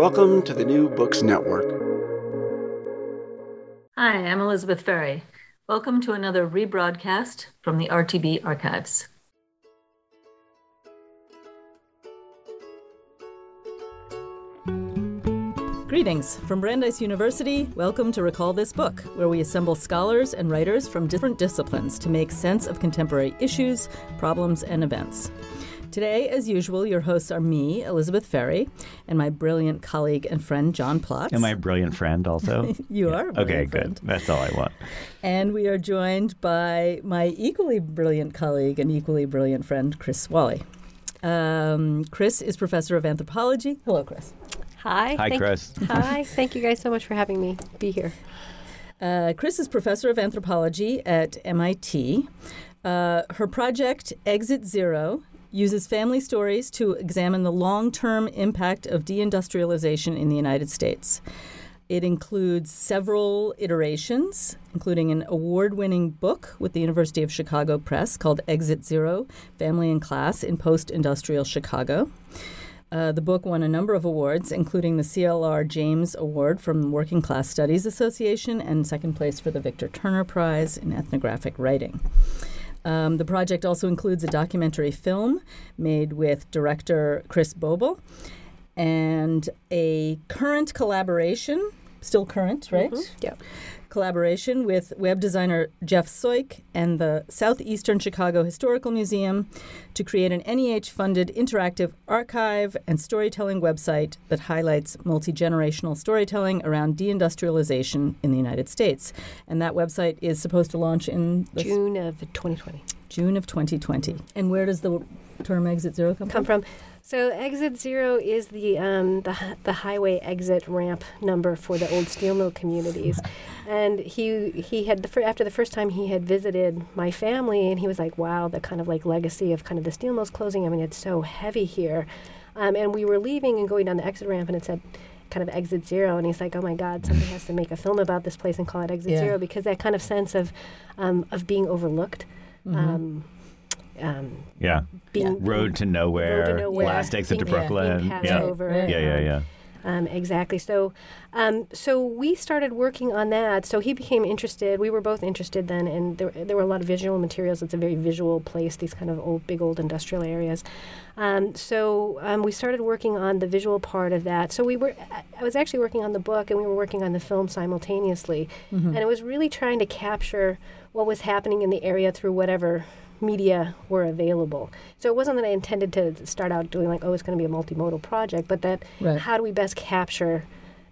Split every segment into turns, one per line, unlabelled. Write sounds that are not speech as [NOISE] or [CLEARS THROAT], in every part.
Welcome to the New Books Network.
Hi, I'm Elizabeth Ferry. Welcome to another rebroadcast from the RTB archives.
Greetings from Brandeis University. Welcome to Recall This Book, where we assemble scholars and writers from different disciplines to make sense of contemporary issues, problems, and events. Today, as usual, your hosts are me, Elizabeth Ferry, and my brilliant colleague and friend, John Plotz.
And my brilliant friend also. [LAUGHS]
you yeah. are.
okay,
friend.
good. That's all I want.
And we are joined by my equally brilliant colleague and equally brilliant friend, Chris Walley. Um, Chris is professor of anthropology. Hello, Chris.
Hi.
Hi, Chris.
You, [LAUGHS] hi. Thank you guys so much for having me be here.
Uh, Chris is professor of anthropology at MIT. Uh, her project, Exit Zero, uses family stories to examine the long term impact of deindustrialization in the United States. It includes several iterations, including an award winning book with the University of Chicago Press called Exit Zero Family and Class in Post Industrial Chicago. Uh, the book won a number of awards, including the CLR James Award from Working Class Studies Association and second place for the Victor Turner Prize in Ethnographic Writing. Um, the project also includes a documentary film made with director Chris Boebel and a current collaboration, still current, right?
Mm-hmm. Yeah
collaboration with web designer Jeff Soik and the Southeastern Chicago Historical Museum to create an NEH funded interactive archive and storytelling website that highlights multi generational storytelling around deindustrialization in the United States. And that website is supposed to launch in
June of 2020.
June of 2020. And where does the term exit zero come,
come
from?
from? So exit zero is the um, the the highway exit ramp number for the old steel mill communities, and he he had the fir- after the first time he had visited my family, and he was like, "Wow, the kind of like legacy of kind of the steel mills closing. I mean, it's so heavy here," um, and we were leaving and going down the exit ramp, and it said kind of exit zero and he's like oh my god somebody has to make a film about this place and call it exit yeah. zero because that kind of sense of um, of being overlooked mm-hmm. Um,
yeah. Being, road, to nowhere, road to nowhere, last exit to Brooklyn.
Yeah. yeah. Over,
yeah, yeah, yeah.
Um, exactly. So, um, so we started working on that. So he became interested. We were both interested then, and there, there were a lot of visual materials. It's a very visual place. These kind of old, big old industrial areas. Um, so um, we started working on the visual part of that. So we were. I was actually working on the book, and we were working on the film simultaneously, mm-hmm. and it was really trying to capture what was happening in the area through whatever media were available. So it wasn't that I intended to start out doing like, oh, it's going to be a multimodal project, but that right. how do we best capture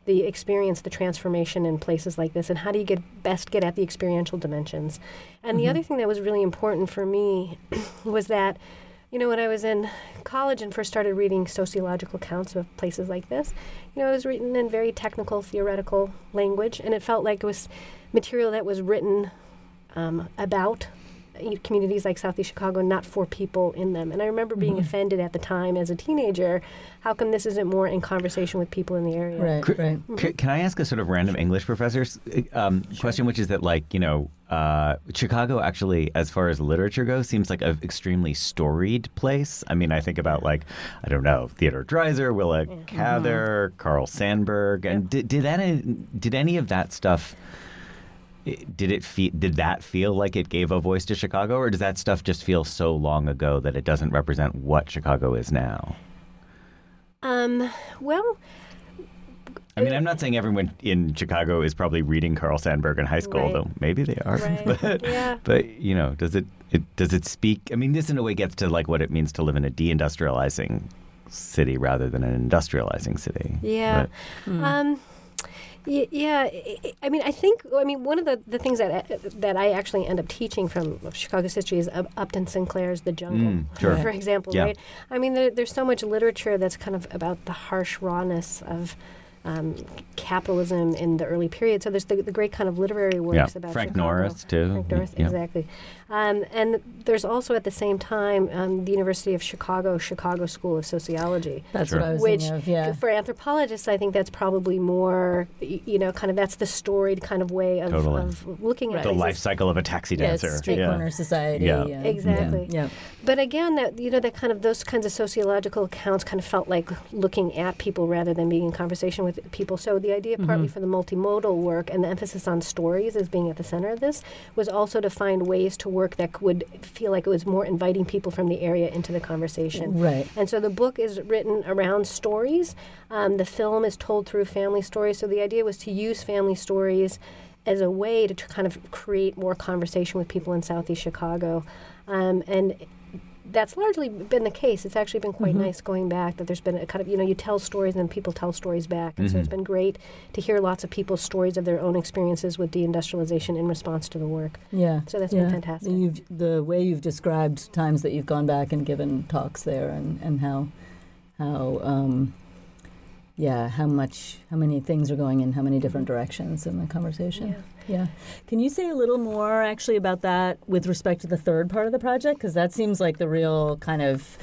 the experience, the transformation in places like this, and how do you get best get at the experiential dimensions? And mm-hmm. the other thing that was really important for me [CLEARS THROAT] was that, you know, when I was in college and first started reading sociological accounts of places like this, you know, it was written in very technical, theoretical language, and it felt like it was material that was written um, about communities like Southeast Chicago not for people in them. And I remember being mm-hmm. offended at the time as a teenager. How come this isn't more in conversation with people in the area?
Right, C- right.
C- can I ask a sort of random English professor's um, sure. question, which is that, like, you know, uh, Chicago actually, as far as literature goes, seems like an extremely storied place. I mean, I think about like I don't know Theodore Dreiser, Willa mm-hmm. Cather, Carl Sandburg, and did, did any did any of that stuff? Did it fe- did that feel like it gave a voice to Chicago, or does that stuff just feel so long ago that it doesn't represent what Chicago is now?
Um. Well,
I mean, I'm not saying everyone in Chicago is probably reading Carl Sandburg in high school, right. though maybe they are.
Right. [LAUGHS]
but,
yeah.
but you know, does it, it does it speak? I mean, this in a way gets to like what it means to live in a deindustrializing city rather than an industrializing city.
Yeah. But, mm. Um. Yeah, I mean, I think, I mean, one of the, the things that that I actually end up teaching from Chicago's history is Upton Sinclair's The Jungle,
mm, sure.
for example,
yeah.
right? I mean, there, there's so much literature that's kind of about the harsh rawness of um, capitalism in the early period. So there's the, the great kind of literary works
yeah.
about
Frank
Chicago.
Norris too.
Frank Norris,
yeah.
exactly. Um, and there's also at the same time um, the University of Chicago, Chicago School of Sociology.
That's
sure.
what I was
which
of, yeah.
for anthropologists, I think that's probably more, you know, kind of that's the storied kind of way of,
totally.
of looking
right.
at
the life cycle of a taxi dancer.
Yeah, street
yeah.
corner society.
Yeah,
yeah.
exactly.
Yeah.
But again, that you know, that kind of those kinds of sociological accounts kind of felt like looking at people rather than being in conversation with people. So the idea, partly mm-hmm. for the multimodal work and the emphasis on stories as being at the center of this, was also to find ways to work that would feel like it was more inviting people from the area into the conversation.
Right.
And so the book is written around stories. Um, the film is told through family stories. So the idea was to use family stories as a way to kind of create more conversation with people in Southeast Chicago. Um, and that's largely been the case. It's actually been quite mm-hmm. nice going back that there's been a kind of, you know, you tell stories and then people tell stories back. And mm-hmm. so it's mm-hmm. been great to hear lots of people's stories of their own experiences with deindustrialization in response to the work.
Yeah.
So that's
yeah.
been fantastic.
You've, the way you've described times that you've gone back and given talks there and, and how, how, um, yeah, how much, how many things are going in how many different mm-hmm. directions in the conversation.
Yeah.
Yeah. Can you say a little more actually about that with respect to the third part of the project? Because that seems like the real kind of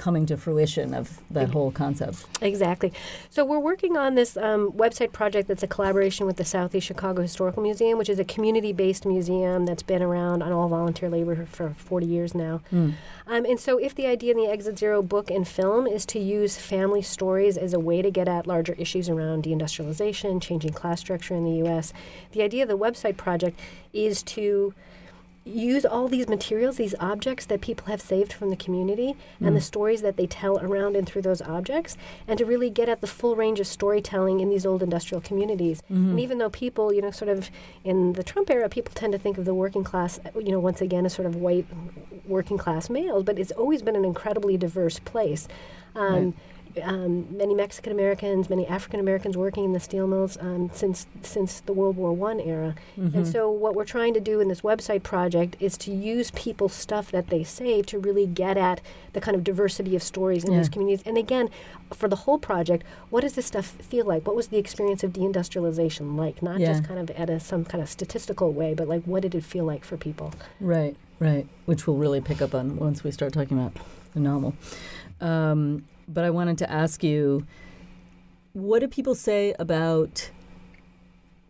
coming to fruition of that whole concept.
Exactly. So we're working on this um, website project that's a collaboration with the Southeast Chicago Historical Museum, which is a community-based museum that's been around on all volunteer labor for 40 years now. Mm. Um, and so if the idea in the Exit Zero book and film is to use family stories as a way to get at larger issues around deindustrialization, changing class structure in the U.S., the idea of the website project is to use all these materials, these objects that people have saved from the community, mm. and the stories that they tell around and through those objects, and to really get at the full range of storytelling in these old industrial communities. Mm-hmm. And even though people, you know, sort of in the Trump era, people tend to think of the working class, you know, once again as sort of white working class males, but it's always been an incredibly diverse place. Um, right um, many Mexican Americans, many African Americans working in the steel mills um, since since the World War One era. Mm-hmm. And so, what we're trying to do in this website project is to use people's stuff that they save to really get at the kind of diversity of stories in yeah. these communities. And again, for the whole project, what does this stuff feel like? What was the experience of deindustrialization like? Not yeah. just kind of at a, some kind of statistical way, but like what did it feel like for people?
Right, right. Which we'll really pick up on once we start talking about the novel. Um, but I wanted to ask you what do people say about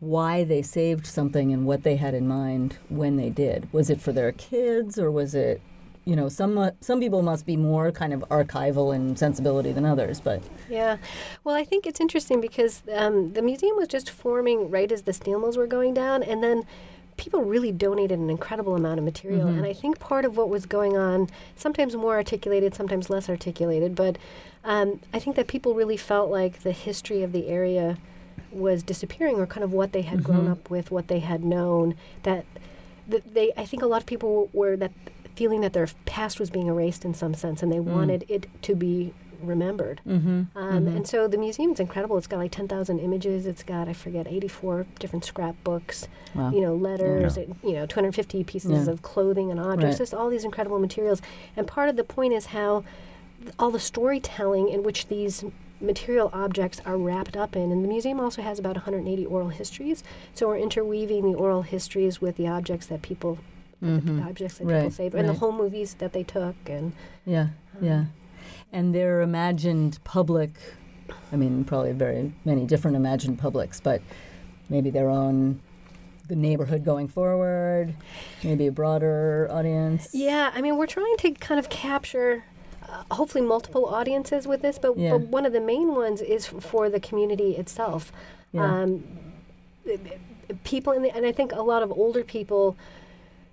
why they saved something and what they had in mind when they did? Was it for their kids or was it you know some some people must be more kind of archival in sensibility than others but
yeah well i think it's interesting because um, the museum was just forming right as the steel mills were going down and then people really donated an incredible amount of material. Mm-hmm. And I think part of what was going on, sometimes more articulated, sometimes less articulated, but um, I think that people really felt like the history of the area was disappearing or kind of what they had mm-hmm. grown up with, what they had known. That, that they, I think a lot of people were that feeling that their past was being erased in some sense and they mm. wanted it to be remembered.
Mm-hmm. Um,
mm-hmm. And so the museum's incredible. It's got like 10,000 images. It's got, I forget, 84 different scrapbooks, wow. you know, letters, yeah. it, you know, 250 pieces yeah. of clothing and objects, right. just all these incredible materials. And part of the point is how all the storytelling in which these material objects are wrapped up in. And the museum also has about 180 oral histories. So we're interweaving the oral histories with the objects that people that the objects that people
Right,
and the whole movies that they took, and
Yeah, yeah. And their imagined public, I mean, probably very many different imagined publics, but maybe their own, the neighborhood going forward, maybe a broader audience.
Yeah, I mean, we're trying to kind of capture uh, hopefully multiple audiences with this, but,
Yeah.
but one of the main ones is f- for the community itself.
Yeah.
Um, people in the, and I think a lot of older people.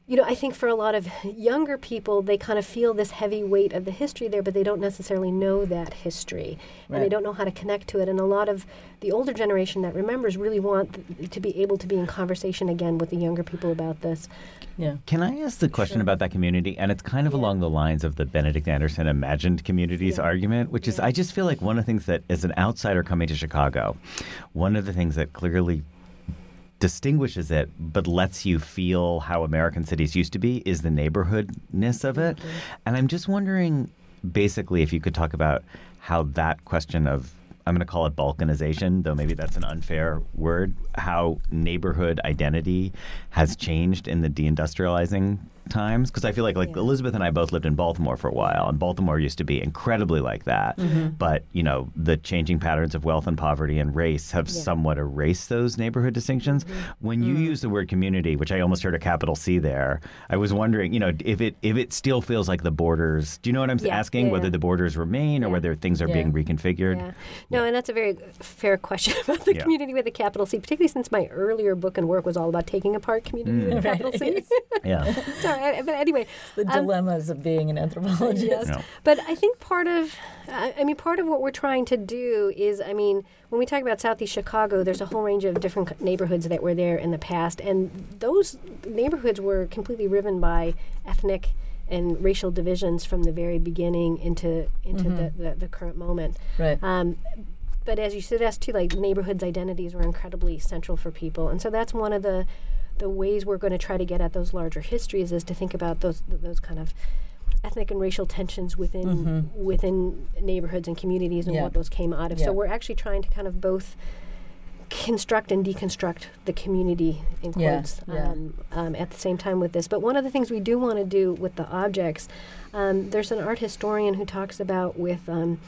You know, I think for a lot of younger people, they kind of feel this heavy weight of the history there, but they don't necessarily know that history, and they don't know how to connect to it. And a lot of the older generation that remembers really want th- to be able to be in conversation again with the younger people about this.
Yeah.
Can I ask the question about that community? And it's kind of
Yeah.
along the lines of the Benedict Anderson imagined communities
Yeah.
argument, which is I just feel like one of the things that, as an outsider coming to Chicago, one of the things that clearly distinguishes it but lets you feel how American cities used to be is the neighborhoodness of it. And I'm just wondering basically if you could talk about how that question of I'm going to call it balkanization, though maybe that's an unfair word, how neighborhood identity has changed in the deindustrializing times because I feel like like
Yeah.
Elizabeth and I both lived in Baltimore for a while and Baltimore used to be incredibly like that. Mm-hmm. But you know the changing patterns of wealth and poverty and race have
Yeah.
somewhat erased those neighborhood distinctions. Mm-hmm. When you mm-hmm. use the word community which I almost heard a capital C there I was wondering you know if it if it still feels like the borders do you know what I'm
Yeah,
asking?
Yeah,
whether the borders remain or whether things are
Yeah.
being reconfigured?
Yeah. No, and that's a very fair question [LAUGHS] about the
Yeah.
community with a capital C, particularly since my earlier book and work was all about taking apart community with a mm. capital C. [LAUGHS]
yeah. [LAUGHS]
Sorry, [LAUGHS] but anyway.
The
um,
dilemmas of being an anthropologist.
Yes.
No.
But I think part of, I I mean, part of what we're trying to do is, I mean, when we talk about Southeast Chicago, there's a whole range of different neighborhoods that were there in the past, and those neighborhoods were completely riven by ethnic and racial divisions from the very beginning into into the, the, the current moment.
Right.
Um, but as you suggest too, like neighborhoods' identities were incredibly central for people, and so that's one of the the ways we're going to try to get at those larger histories is to think about those th- those kind of ethnic and racial tensions within within neighborhoods and communities and
Yeah.
what those came out of.
Yeah.
So we're actually trying to kind of both construct and deconstruct the community in quotes
yeah.
Um, um, at the same time with this. But one of the things we do want to do with the objects, um, there's an art historian who talks about with um,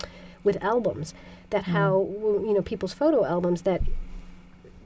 with albums that
Mm-hmm.
how w- you know people's photo albums that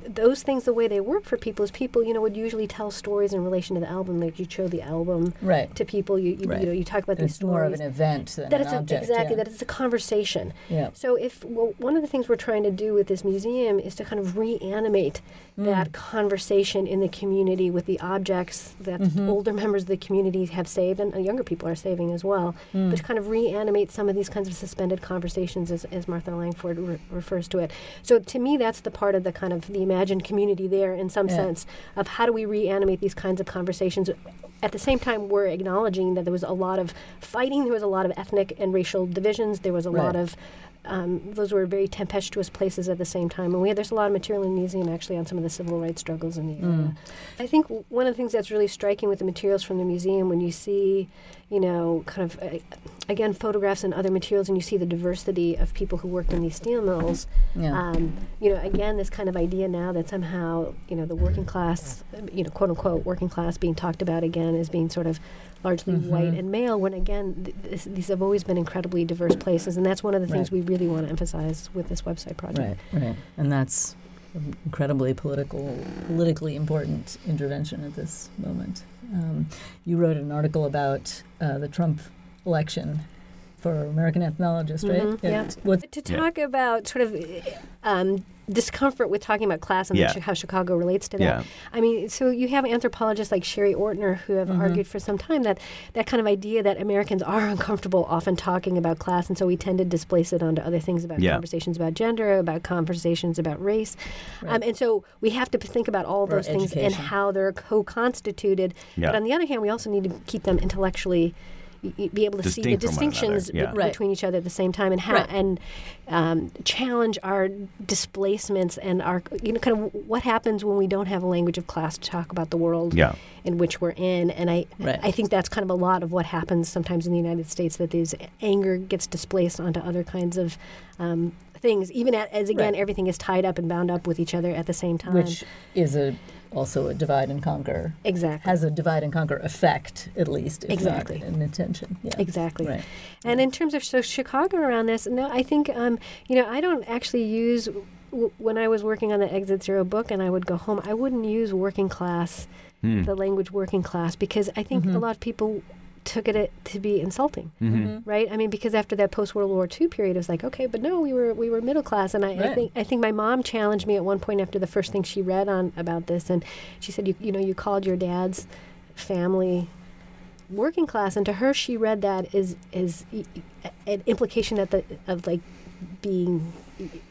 those things the way they work for people is people you know would usually tell stories in relation to the album like you show the album
Right.
to people you you,
Right.
you know you talk about these
It's more of an event than
that
an
it's a, exactly
yeah.
that it's a conversation
Yeah.
so if well, one of the things we're trying to do with this museum is to kind of reanimate
Mm.
that conversation in the community with the objects that
Mm-hmm.
older members of the community have saved and uh, younger people are saving as well
Mm.
but to kind of reanimate some of these kinds of suspended conversations as, as martha langford re- refers to it so to me that's the part of the kind of the imagined community there in some
Yeah.
sense of how do we reanimate these kinds of conversations at the same time we're acknowledging that there was a lot of fighting there was a lot of ethnic and racial divisions there was a lot of um, those were very tempestuous places at the same time and we had, there's a lot of material in the museum actually on some of the civil rights struggles in the
Mm.
area i think w- one of the things that's really striking with the materials from the museum when you see you know kind of uh, again photographs and other materials and you see the diversity of people who worked in these steel mills
Yeah.
um, you know, again, this kind of idea now that somehow, you know, the working class, you know, quote unquote, working class being talked about again as being sort of largely
Mm-hmm.
white and male, when again, th- this, these have always been incredibly diverse places. And that's one of the things we really want to emphasize with this website project.
Right, right, and that's incredibly political, politically important intervention at this moment. Um, you wrote an article about uh, the Trump election for American Ethnologist, right?
Mhm, yeah.
What,
To
Yeah.
talk about sort of um, discomfort with talking about class and
Yeah.
how Chicago relates to that.
Yeah.
I mean, so you have anthropologists like Sherry Ortner who have argued for some time that that kind of idea that Americans are [LAUGHS] uncomfortable often talking about class, and so we tend to displace it onto other things about
Yeah.
conversations about gender, about conversations about race, um, and so we have to think about all
Or
those things and how they're co-constituted.
Yeah.
But on the other hand, we also need to keep them intellectually. Y- y- Be able to see the
Distinct from one another,
distinctions
yeah.
be-
Right.
between each other at the same time, and how
Right.
and um, challenge our displacements and our you know kind of what happens when we don't have a language of class to talk about the world
Yeah.
in which we're in. And I
Right.
I think that's kind of a lot of what happens sometimes in the United States that this anger gets displaced onto other kinds of um, things, even at, as again
Right.
everything is tied up and bound up with each other at the same time.
which is a also a divide and conquer.
Exactly.
Has a divide and conquer effect, at least. If
Exactly.
Not an intention. Yeah.
Exactly.
Right.
And in terms of so Chicago around this, no, I think um, you know I don't actually use w- when I was working on the Exit Zero book and I would go home. I wouldn't use working class, the language working class, because I think a lot of people took it uh, to be insulting, mm-hmm. Mm-hmm. right? I mean, because after that post World War II period, it was like, okay, but no, we were we were middle class, and I, I think I think my mom challenged me at one point after the first thing she read on about this, and she said, you you know, you called your dad's family working class, and to her, she read that as is an implication that the of like being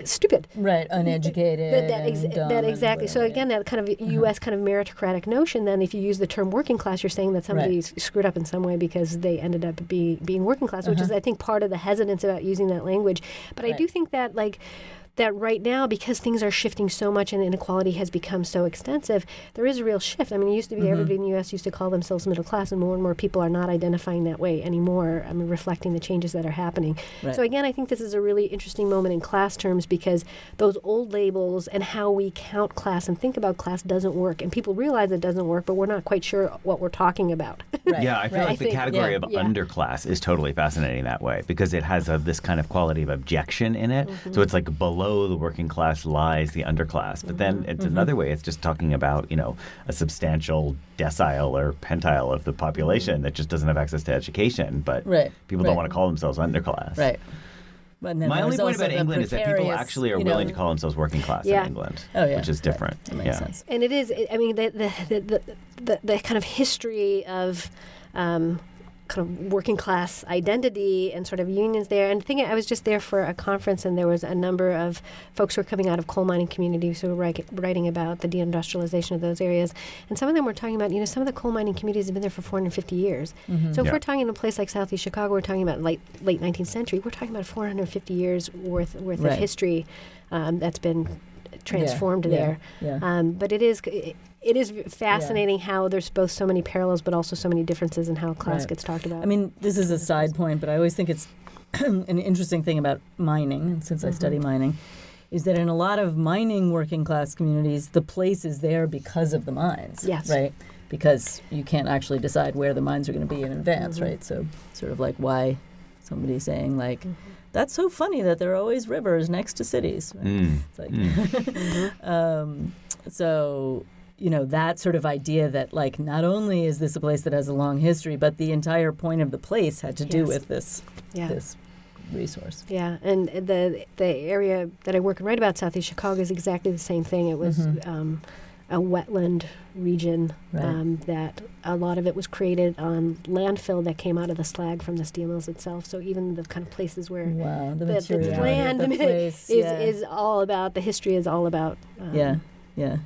stupid.
Right. Uneducated.
That, that, ex- that exactly. So again, that kind of
Uh-huh.
U.S. kind of meritocratic notion. Then, if you use the term working class, you're saying that somebody's screwed up in some way because they ended up be, being working class, which is, I think, part of the hesitance about using that language. But I
Uh-huh.
Do think that, like, that right now, because things are shifting so much and inequality has become so extensive, there is a real shift. I mean, it used to be
Mm-hmm.
everybody in the U.S. used to call themselves middle class, and more and more people are not identifying that way anymore. I mean, reflecting the changes that are happening.
Right.
So again, I think this is a really interesting moment in class terms because those old labels and how we count class and think about class doesn't work, and people realize it doesn't work, but we're not quite sure what we're talking about. [LAUGHS]
Right.
Yeah, I feel
right.
like the
think-
category
yeah,
of
yeah.
underclass is totally fascinating that way because it has a, this kind of quality of objection in it.
Mm-hmm.
So it's like below the working class lies the underclass. But then
Mm-hmm.
it's another way, it's just talking about, you know, a substantial decile or pentile of the population that just doesn't have access to education. But
Right,
people
right.
don't want to call themselves underclass.
Right. But then
My only point about England is that people actually are
you know-
willing to call themselves working class
Yeah.
in England,
Oh, yeah.
which is
Right.
different.
That makes
yeah.
sense.
and it is. I mean, the the the, the, the, the kind of history of. Um, kind of working class identity and sort of unions there. And the thing, I was just there for a conference, and there was a number of folks who were coming out of coal mining communities who were write, writing about the deindustrialization of those areas. And some of them were talking about, you know, some of the coal mining communities have been there for 450 years.
Mm-hmm.
So if
Yeah.
we're talking in a place like Southeast Chicago, we're talking about late late 19th century. We're talking about 450 years worth worth
Right.
of history um, that's been transformed
yeah,
there.
yeah.
Um, but it is it, it is fascinating how there's both so many parallels, but also so many differences in how class
Right.
gets talked about.
I mean, this is a side point, but I always think it's [CLEARS THROAT] an interesting thing about mining, and since I study
Mm-hmm.
mining, is that in a lot of mining working class communities, the place is there because of the mines.
Yes.
Right? Because you can't actually decide where the mines are going to be in advance,
Mm-hmm.
right? So, sort of like why somebody's saying, like,
Mm-hmm.
that's so funny that there are always rivers next to cities. Right?
Mm.
It's like, [LAUGHS] um, so you know that sort of idea that like not only is this a place that has a long history, but the entire point of the place had to do with this
yeah.
this resource.
Yeah, and the the area that I work and write about, Southeast Chicago, is exactly the same thing. It was um, a wetland region
Mm-hmm. Right.
um, that a lot of it was created on landfill that came out of the slag from the steel mills itself. So even the kind of places where
Wow, the
the, the land
the [LAUGHS] place,
is
yeah.
is all about the history is all about. Um,
yeah, yeah.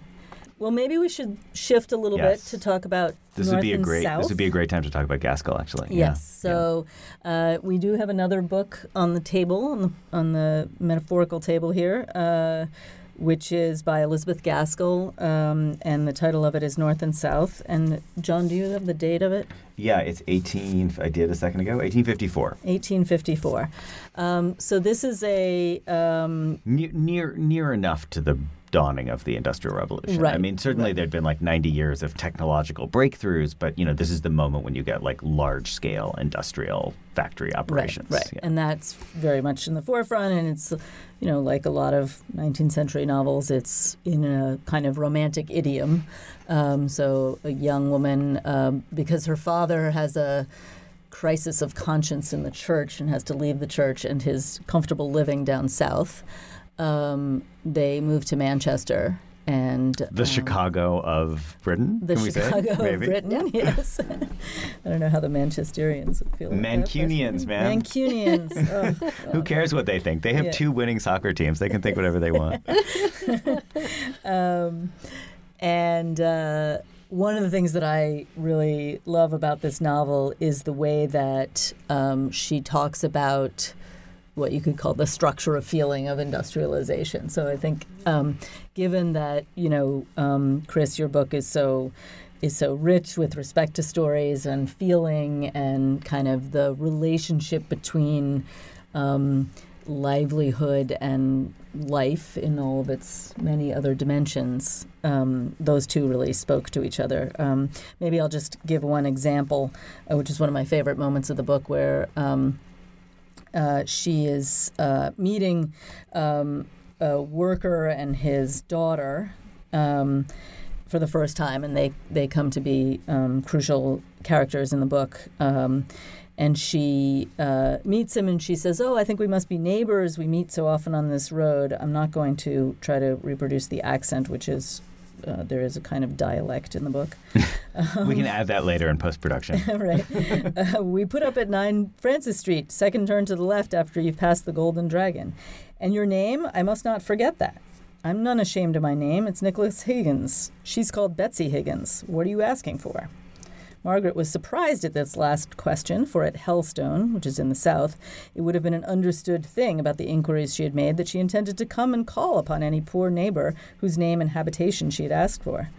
Well, maybe we should shift a little
Yes.
bit to talk about
This
North
would be a great.
South.
This would be a great time to talk about Gaskell, actually.
Yes.
Yeah.
So uh, we do have another book on the table, on the, on the metaphorical table here, uh, which is by Elizabeth Gaskell, um, and the title of it is North and South. And John, do you have the date of it?
Yeah, it's 18. I did a second ago. 1854.
1854. Um, so this is a um,
near near near enough to the dawning of the industrial revolution.
Right.
I mean, certainly there'd been like 90 years of technological breakthroughs, but you know, this is the moment when you get like large scale industrial factory operations.
Right, right.
Yeah.
And that's very much in the forefront. And it's, you know, like a lot of 19th century novels, it's in a kind of romantic idiom. Um, so a young woman, um, because her father has a crisis of conscience in the church and has to leave the church and his comfortable living down south, um, they moved to Manchester. And
the
um,
Chicago of Britain.
the
can we say?
Chicago of
Maybe.
Britain, [LAUGHS] yes. I don't know how the Manchesterians would feel. about that,
Mancunians, man.
Mancunians. [LAUGHS] Oh,
Who cares what they think? They have
Yeah.
two winning soccer teams. They can think whatever they want. [LAUGHS]
um, and uh, one of the things that I really love about this novel is the way that um, she talks about what you could call the structure of feeling of industrialization. So I think, um, given that you know, um, Chris, your book is so is so rich with respect to stories and feeling and kind of the relationship between um, livelihood and life in all of its many other dimensions. Um, those two really spoke to each other. Um, maybe I'll just give one example, uh, which is one of my favorite moments of the book, where um, uh, she is uh, meeting um, a worker and his daughter um, for the first time, and they, they come to be um, crucial characters in the book. Um, and she uh, meets him and she says, Oh, I think we must be neighbors. We meet so often on this road. I'm not going to try to reproduce the accent, which is. Uh, there is a kind of dialect in the book. [LAUGHS]
we can add that later in post production. [LAUGHS]
right. Uh, we put up at 9 Francis Street, second turn to the left after you've passed the Golden Dragon. And your name, I must not forget that. I'm none ashamed of my name. It's Nicholas Higgins. She's called Betsy Higgins. What are you asking for? Margaret was surprised at this last question, for at Helstone, which is in the south, it would have been an understood thing about the inquiries she had made that she intended to come and call upon any poor neighbor whose name and habitation she had asked for.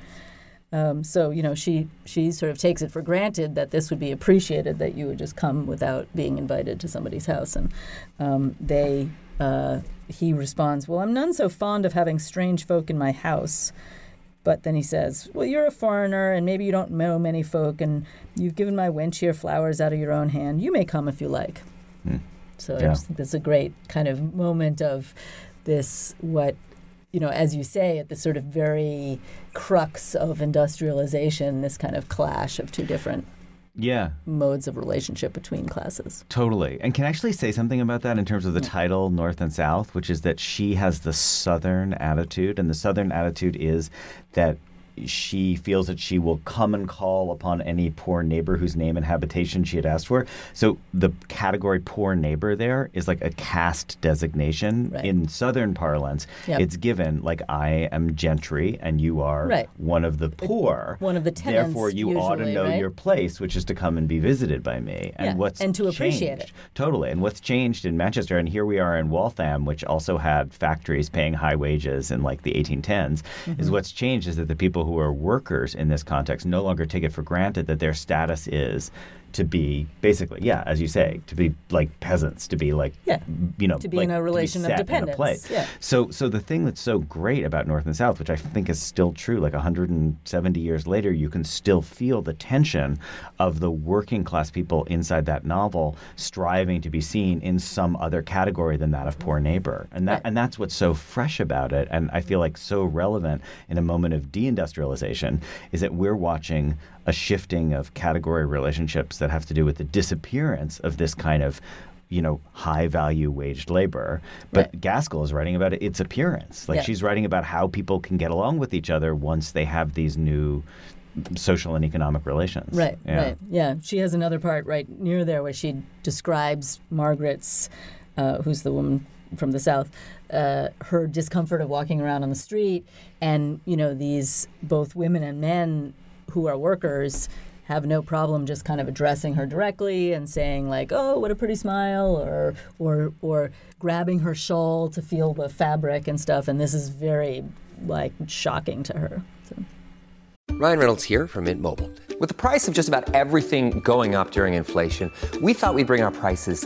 Um, so you know she she sort of takes it for granted that this would be appreciated that you would just come without being invited to somebody's house, and um, they uh, he responds, "Well, I'm none so fond of having strange folk in my house." But then he says, Well, you're a foreigner and maybe you don't know many folk, and you've given my wench here flowers out of your own hand. You may come if you like.
Hmm.
So
Yeah.
I just think that's a great kind of moment of this, what, you know, as you say, at the sort of very crux of industrialization, this kind of clash of two different
Yeah.
modes of relationship between classes.
Totally. And can I actually say something about that in terms of the title, North and South, which is that she has the Southern attitude. And the Southern attitude is that she feels that she will come and call upon any poor neighbor whose name and habitation she had asked for. So the category poor neighbor there is like a caste designation.
Right.
In Southern parlance,
Yep.
it's given like I am gentry and you are
Right.
one of the poor.
one of the tenants,
Therefore, you ought to know
right?
your place, which is to come and be visited by me. And
Yeah,
what's
and to appreciate
changed-
it.
Totally. And what's changed in Manchester, and here we are in Waltham, which also had factories paying high wages in like the 1810s,
Mm-hmm.
is what's changed is that the people who are workers in this context no longer take it for granted that their status is to be basically, yeah, as you say, to be like peasants, to be like,
Yeah.
you know,
To be
like,
in a relation of
set in a
dependence, yeah.
So, so the thing that's so great about North and South, which I think is still true, like 170 years later, you can still feel the tension of the working class people inside that novel striving to be seen in some other category than that of poor neighbor, and that
Right.
and that's what's so fresh about it, and I feel like so relevant in a moment of deindustrialization is that we're watching a shifting of category relationships that have to do with the disappearance of this kind of you know, high value waged labor. But
Right.
Gaskell is writing about its appearance. Like
Yeah.
she's writing about how people can get along with each other once they have these new social and economic relations.
Right,
Yeah.
right. Yeah. She has another part right near there where she describes Margaret's, uh, who's the woman from the South, uh, her discomfort of walking around on the street. And, you know, these both women and men who are workers have no problem just kind of addressing her directly and saying like, "Oh, what a pretty smile," or or or grabbing her shawl to feel the fabric and stuff. And this is very like shocking to her. So.
Ryan Reynolds here from Mint Mobile. With the price of just about everything going up during inflation, we thought we'd bring our prices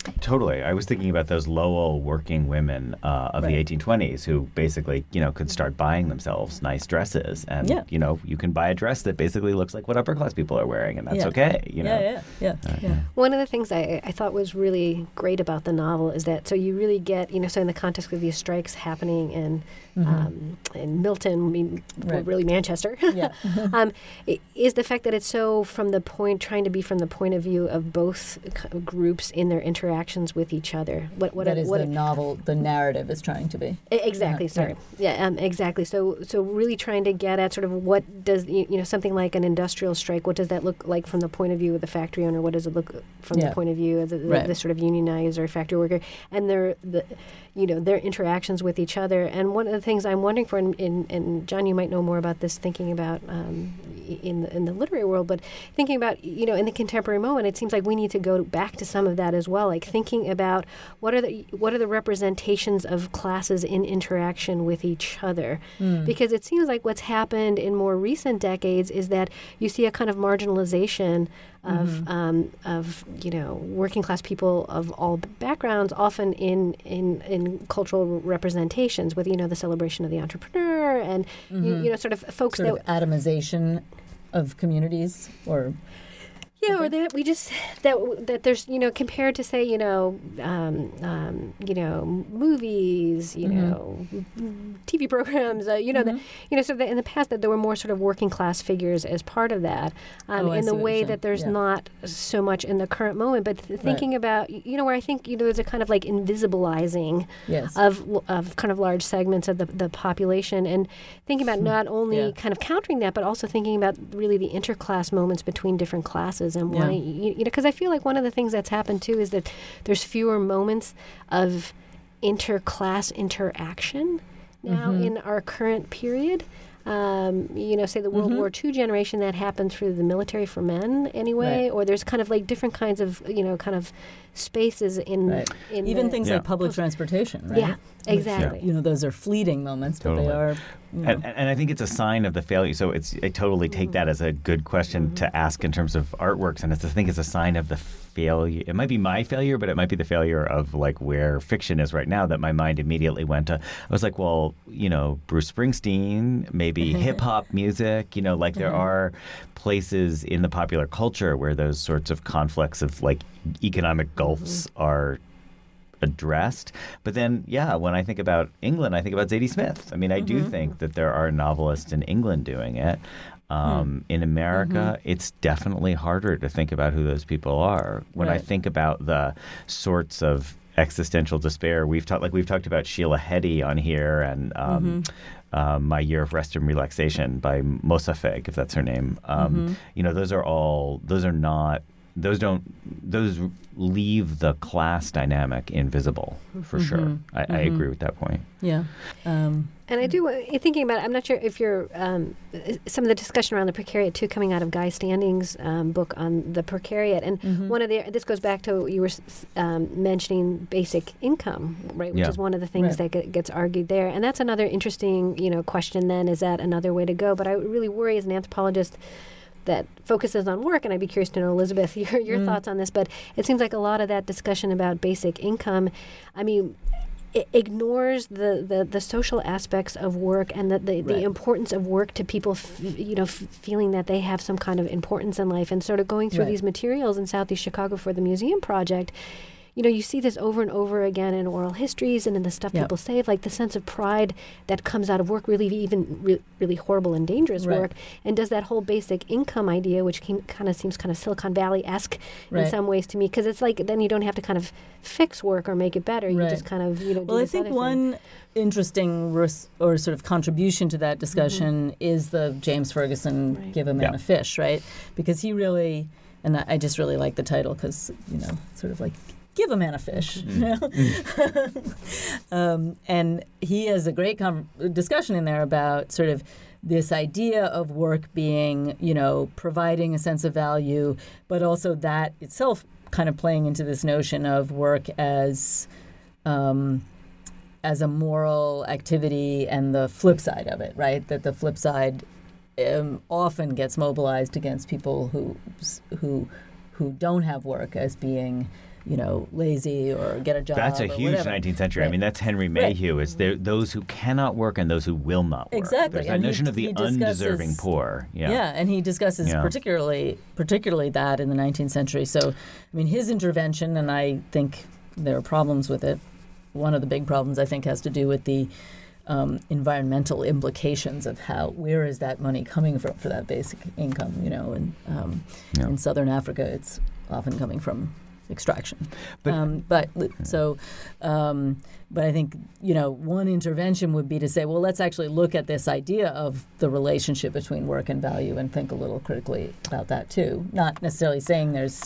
Totally. I was thinking about those Lowell working women uh, of
Right.
the 1820s who basically, you know, could start buying themselves nice dresses. And,
Yeah.
you know, you can buy a dress that basically looks like what upper class people are wearing, and that's
Yeah.
okay, you know?
Yeah, yeah, yeah, yeah.
One of the things I, I thought was really great about the novel is that so you really get you know so in the context of these strikes happening in um, in Milton, I mean
Right.
really Manchester,
Yeah. [LAUGHS]
um, is the fact that it's so from the point trying to be from the point of view of both groups in their interactions with each other. What what
that is
what
the novel, the narrative is trying to be.
Exactly.
Yeah,
sorry. Yeah. Um, exactly. So, so really trying to get at sort of what does you you know something like an industrial strike? What does that look like from the point of view of the factory owner? What does it look from
Yeah.
the point of view of the, the,
Right.
the sort of unionized or factory worker, and their the you know their interactions with each other? And one of the things I'm wondering for, and, and, and John, you might know more about this, thinking about um, in the, in the literary world, but thinking about you know in the contemporary moment, it seems like we need to go back to some of that as well, like thinking about what are the what are the representations of classes in interaction with each other, hmm. because it seems like what's happened in more recent decades is that you see a kind of marginalization of hmm. um, of you know working class people of all backgrounds, often in in in cultural representations, with you know the celebration of the entrepreneur and you, mm-hmm. you know sort of folks
Sort
that
of atomization of communities, or
yeah, or that we just that that there's you know compared to say you know um, um, you know movies you
Mm-hmm.
know TV programs uh, you know the, you know so that in the past that there were more sort of working class figures as part of that um,
Oh,
in the way that there's
Yeah.
not so much in the current moment but th- thinking about you know where I think you know there's a kind of like invisibilizing
Yes.
of of kind of large segments of the, the population and thinking about not only
Hmm. Yeah.
kind of countering that but also thinking about really the interclass moments between different classes and
Yeah.
why you, you know because I feel like one of the things that's happened too is that there's fewer moments of interclass interaction now
Mm-hmm.
in our current period. Um, you know, say the
Mm-hmm.
World War II generation that happened through the military for men anyway,
Right.
or there's kind of like different kinds of you know kind of spaces in
right.
in
even
the-
things
Yeah.
like public transportation, right?
yeah exactly
You know, those are fleeting moments, but
Totally.
they are. You know,
And, and I think it's a sign of the failure. So it's I totally take mm-hmm. that as a good question to mm-hmm. ask in terms of artworks, and it's I think it's a sign of the failure. It might be my failure, but it might be the failure of like where fiction is right now. That my mind immediately went to. I was like, well, you know, Bruce Springsteen, maybe [LAUGHS] hip hop music. You know, like there mm-hmm. are places in the popular culture where those sorts of conflicts of like economic gulfs are addressed. But then, yeah, when I think about England, I think about Zadie Smith. I mean, I do think that there are novelists in England doing it. Um, In America, it's definitely harder to think about who those people are. When I think about the sorts of existential despair we've talked, like we've talked about Sheila Heti on here, and um, um, My Year of Rest and Relaxation by Moshfegh, if that's her name. Um, You know, those are all. Those are not. Those don't. Those leave the class dynamic invisible for sure. I, I agree with that point.
yeah. Um,
And I do, uh, thinking about it, I'm not sure if you're, um, uh, some of the discussion around the precariat too coming out of Guy Standing's um, book on the precariat. And
Mm-hmm.
one of the, this goes back to what you were um, mentioning basic income, right? Which
Yeah.
is one of the things
Right.
that gets argued there. And that's another interesting, you know, question then, is that another way to go? But I really worry as an anthropologist that focuses on work, and I'd be curious to know, Elizabeth, [LAUGHS] your, your
Mm.
thoughts on this. But it seems like a lot of that discussion about basic income, I mean, it ignores the, the, the social aspects of work and the, the, the importance of work to people, f- you know, f- feeling that they have some kind of importance in life. And sort of going through
Right.
these materials in Southeast Chicago for the museum project, you know, you see this over and over again in oral histories and in the stuff
Yeah.
people say, like the sense of pride that comes out of work, really even re- really horrible and dangerous
Right.
work, and does that whole basic income idea, which kind of seems kind of Silicon Valley esque in some ways to me, because it's like then you don't have to kind of fix work or make it better. You
Right.
just kind of you know.
Well,
do
I
this
think
other thing.
one interesting res- or sort of contribution to that discussion
Mm-hmm.
is the James Ferguson
Right.
"Give a Man
Yeah.
a Fish," right? Because he really, and I I just really like the title because you know, sort of like give a man a fish, you [LAUGHS] know? um, and he has a great com- discussion in there about sort of this idea of work being, you know, providing a sense of value, but also that itself kind of playing into this notion of work as um, as a moral activity and the flip side of it, right? That the flip side um, often gets mobilized against people who who who don't have work as being, you know, lazy or get a job.
That's a huge
whatever.
19th century. I mean, that's Henry
Right.
Mayhew. Is there those who cannot work and those who will not work?
Exactly,
There's that
and he-
notion of the undeserving poor. Yeah.
Yeah, and he discusses
Yeah.
particularly particularly that in the 19th century. So, I mean, his intervention, and I think there are problems with it. One of the big problems I think has to do with the um, environmental implications of how where is that money coming from for that basic income? You know, and um,
Yeah.
in southern Africa, it's often coming from extraction. But um, but so. Um, but I think you know one intervention would be to say, well, let's actually look at this idea of the relationship between work and value and think a little critically about that too. Not necessarily saying there's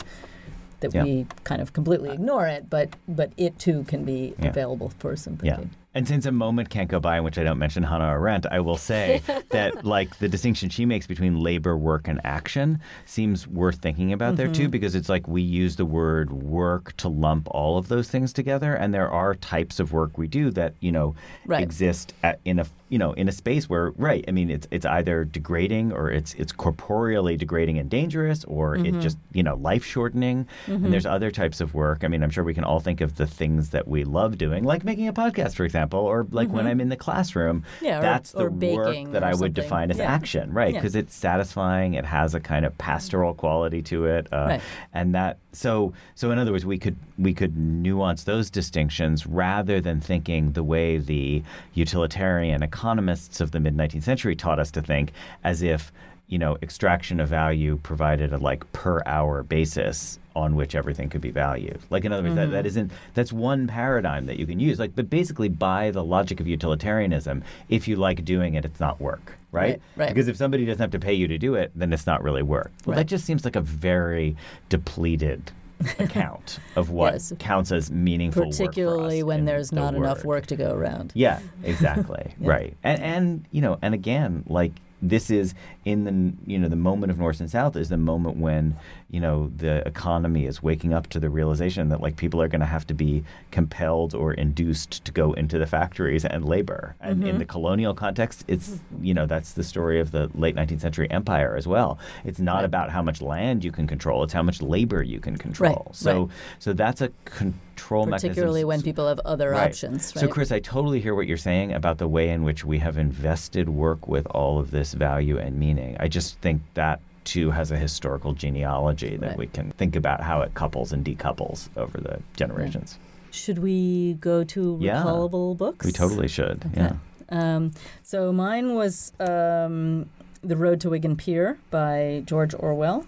that
Yeah.
we kind of completely ignore it, but but it too can be
Yeah.
available for some
Yeah. And since a moment can't go by in which I don't mention Hannah Arendt, I will say [LAUGHS] that like the distinction she makes between labor, work, and action seems worth thinking about there
Mm-hmm.
too, because it's like we use the word work to lump all of those things together, and there are types of work we do that you know
Right.
exist at, in a you know in a space where right. I mean, it's it's either degrading or it's it's corporeally degrading and dangerous, or
Mm-hmm.
it just you know life shortening. And there's other types of work. I mean, I'm sure we can all think of the things that we love doing, like making a podcast, for example, or like when I'm in the classroom.
Mm-hmm. Yeah, or-
that's the
or
work that
or
I would
something.
define as
Yeah.
action, right?
Yeah.
Because it's satisfying. It has a kind of pastoral quality to it, uh,
Right.
and that. So, so in other words, we could we could nuance those distinctions rather than thinking the way the utilitarian economists of the mid 19th century taught us to think, as if you know extraction of value provided a like per hour basis on which everything could be valued. Like in other words, that,
Mm-hmm.
that isn't that's one paradigm that you can use. Like, but basically, by the logic of utilitarianism, if you like doing it, it's not work, right?
Right, right.
Because if somebody doesn't have to pay you to do it, then it's not really work. Well, that just seems like a very depleted [LAUGHS] account of what
Yes.
counts as meaningful
Particularly when there's
the
not enough work to go around.
Yeah, exactly. [LAUGHS] Right. And and you know, and again, like this is in the you know the moment of North and South is the moment when you know the economy is waking up to the realization that like people are going to have to be compelled or induced to go into the factories and labor. And
Mm-hmm.
in the colonial context, it's you know that's the story of the late 19th century empire as well. It's not about how much land you can control; it's how much labor you can control. so
right.
so that's a control mechanism.
Particularly when people have other options, Right. So.
Chris, I totally hear what you're saying about the way in which we have invested work with all of this value and meaning. I just think that too has a historical genealogy that
Right.
we can think about how it couples and decouples over the generations.
Should we go to
Yeah.
recallable books?
We totally should. Yeah.
Um, so mine was um, The Road to Wigan Pier by George Orwell.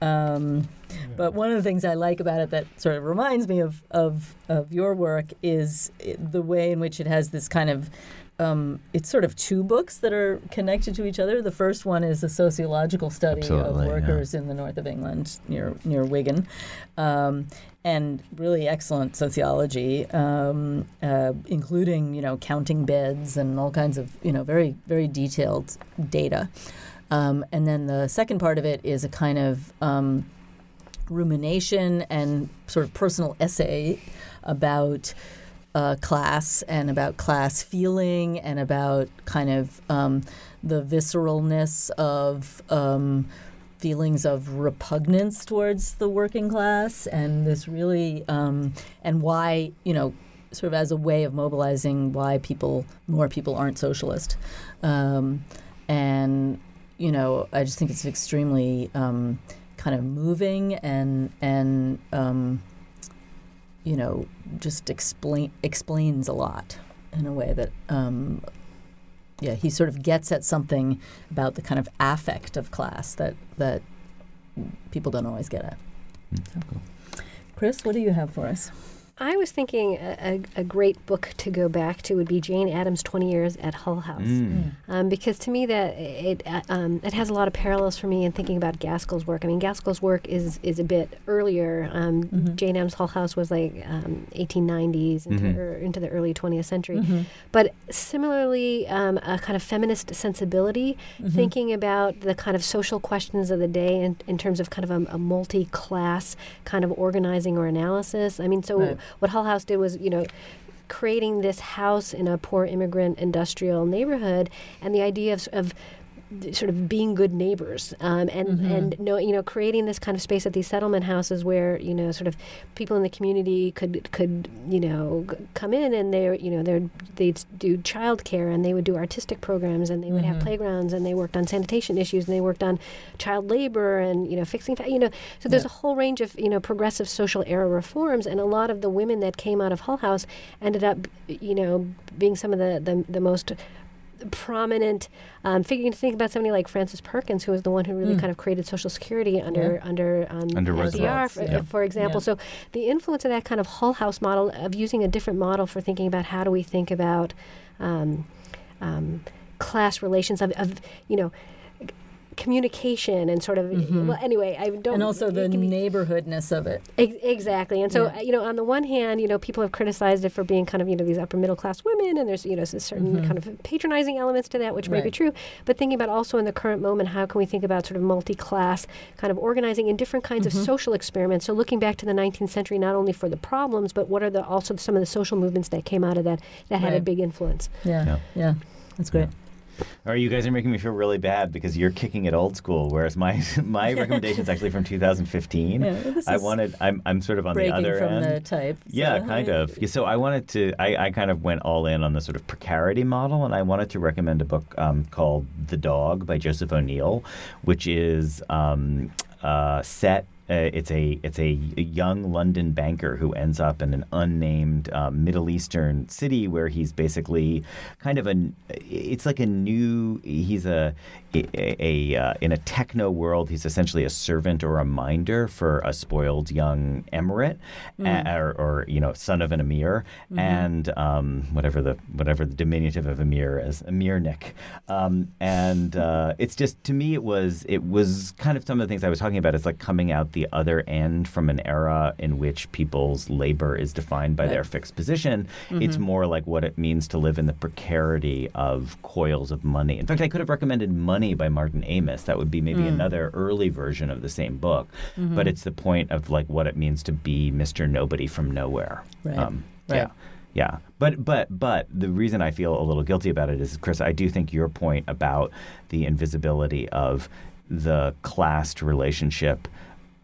Um, but one of the things I like about it that sort of reminds me of, of, of your work is the way in which it has this kind of um, it's sort of two books that are connected to each other. The first one is a sociological study
Absolutely,
of
yeah.
workers in the north of England near near Wigan, um, and really excellent sociology, um, uh, including you know counting beds and all kinds of you know very very detailed data. Um, and then the second part of it is a kind of um, rumination and sort of personal essay about uh, class and about class feeling and about kind of um, the visceralness of um, feelings of repugnance towards the working class and this really um, and why you know sort of as a way of mobilizing why people more people aren't socialist. Um, and you know I just think it's extremely um, kind of moving and and um, you know just explain explains a lot in a way that um, yeah he sort of gets at something about the kind of affect of class that that people don't always get at. So, Chris, what do you have for us?
I was thinking a, a, a great book to go back to would be Jane Addams' Twenty Years at Hull House,
Mm.
um, because to me that it uh, um, it has a lot of parallels for me in thinking about Gaskell's work. I mean, Gaskell's work is is a bit earlier. Um, Jane Addams' Hull House was like um, 1890s into,
Mhm.
er, into the early 20th century, but similarly um, a kind of feminist sensibility, thinking about the kind of social questions of the day in, in terms of kind of a, a multi-class kind of organizing or analysis. I mean, so
Right.
What Hull House did was, you know, creating this house in a poor immigrant industrial neighborhood, and the idea of, of sort of being good neighbors um, and
Mm-hmm.
and no you know creating this kind of space at these settlement houses where you know sort of people in the community could could you know g- come in and they're you know they're they'd do childcare and they would do artistic programs and they would
Mm-hmm.
have playgrounds and they worked on sanitation issues and they worked on child labor and you know fixing you know so there's a whole range of you know progressive social era reforms and a lot of the women that came out of Hull House ended up you know being some of the the, the most prominent um, figure. To think about somebody like Frances Perkins, who was the one who really
Mm.
kind of created Social Security under
Yeah.
under um,
Under
FDR,
Roosevelt,
for,
yeah.
for example.
Yeah.
So the influence of that kind of Hull House model of using a different model for thinking about how do we think about um, um, class relations of, of you know communication and sort of well anyway I don't
Mm-hmm. and also the
be-
neighborhoodness of it.
Ex- exactly. And so,
Yeah.
you know, on the one hand, you know, people have criticized it for being kind of, you know, these upper middle class women, and there's, you know, s- certain kind of patronizing elements to that, which may be
Mm-hmm.
True. But thinking about also in the current moment, how can we think about sort of multi class kind of organizing in different kinds
Mm-hmm.
of social experiments? So, looking back to the 19th century, not only for the problems, but what are the also some of the social movements that came out of that that had a big influence?
Yeah,
Yeah.
yeah, that's great.
All right, you guys are making me feel really bad because you're kicking it old school, whereas my [LAUGHS] my [LAUGHS] recommendation is actually from 2015.
Yeah,
I wanted. I'm I'm sort of on the other
from
end.
the type.
Yeah, kind of. So I wanted to. I, I kind of went all in on the sort of precarity model, and I wanted to recommend a book um, called The Dog by Joseph O'Neill, which is um, uh, set. Uh, it's a it's a young London banker who ends up in an unnamed um, Middle Eastern city where he's basically kind of a. It's like a new. He's a a, a uh, in a techno world. He's essentially a servant or a minder for a spoiled young emirate, a- or, or you know, son of an emir, and um, whatever the whatever the diminutive of emir is, emirnik. Um, and uh, it's just to me, it was it was kind of some of the things I was talking about. It's like coming out the other end from an era in which people's labor is defined by their fixed position. It's more like what it means to live in the precarity of coils of money. In fact, I could have recommended Money by Martin Amis. That would be maybe another early version of the same book. But it's the point of like what it means to be Mr. Nobody from nowhere.
Right.
Um,
Right.
Yeah. Yeah, but but but the reason I feel a little guilty about it is, Chris, I do think your point about the invisibility of the classed relationship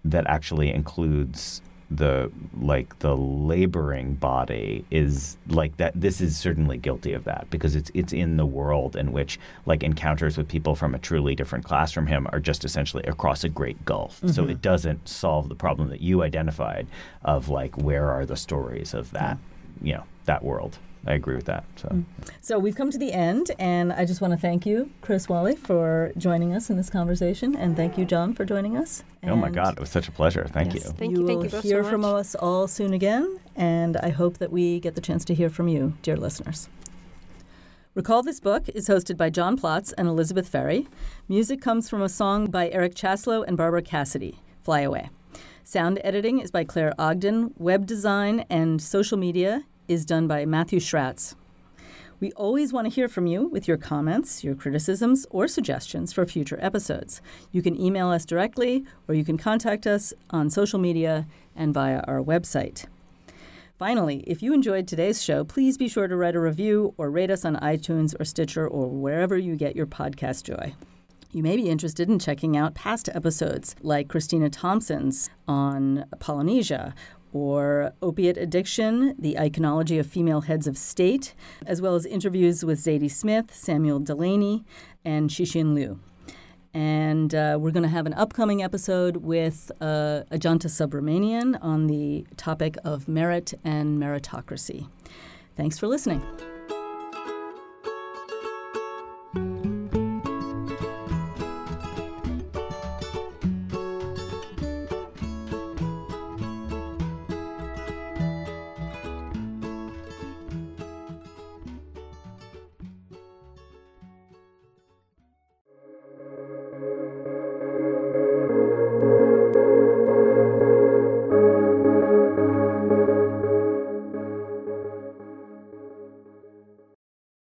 that actually includes the like the laboring body is like that this is certainly guilty of that because it's it's in the world in which like encounters with people from a truly different class from him are just essentially across a great gulf. So mm-hmm. it doesn't solve the problem that you identified of like where are the stories of that you know that world i agree with that so mm.
So we've come to the end, and I just want to thank you, Chris Walley, for joining us in this conversation, and thank you, John, for joining us.
oh my god it was such a pleasure thank
yes,
you
Thank you, thank
will
you both so
hear from us all soon again, and I hope that we get the chance to hear from you, dear listeners. Recall This Book is hosted by John Plotz and Elizabeth Ferry. Music comes from a song by Eric Chasalow and Barbara Cassidy, Fly Away. Sound editing is by Claire Ogden. Web design and social media is done by Matthew Schratz. We always want to hear from you with your comments, your criticisms, or suggestions for future episodes. You can email us directly or you can contact us on social media and via our website. Finally, if you enjoyed today's show, please be sure to write a review or rate us on iTunes or Stitcher or wherever you get your podcast joy. You may be interested in checking out past episodes like Christina Thompson's on Polynesia or Opiate Addiction, the iconology of female heads of state, as well as interviews with Zadie Smith, Samuel Delany, and Shishin Liu. And uh, we're going to have an upcoming episode with uh, Ajantha Subramanian on the topic of merit and meritocracy. Thanks for listening.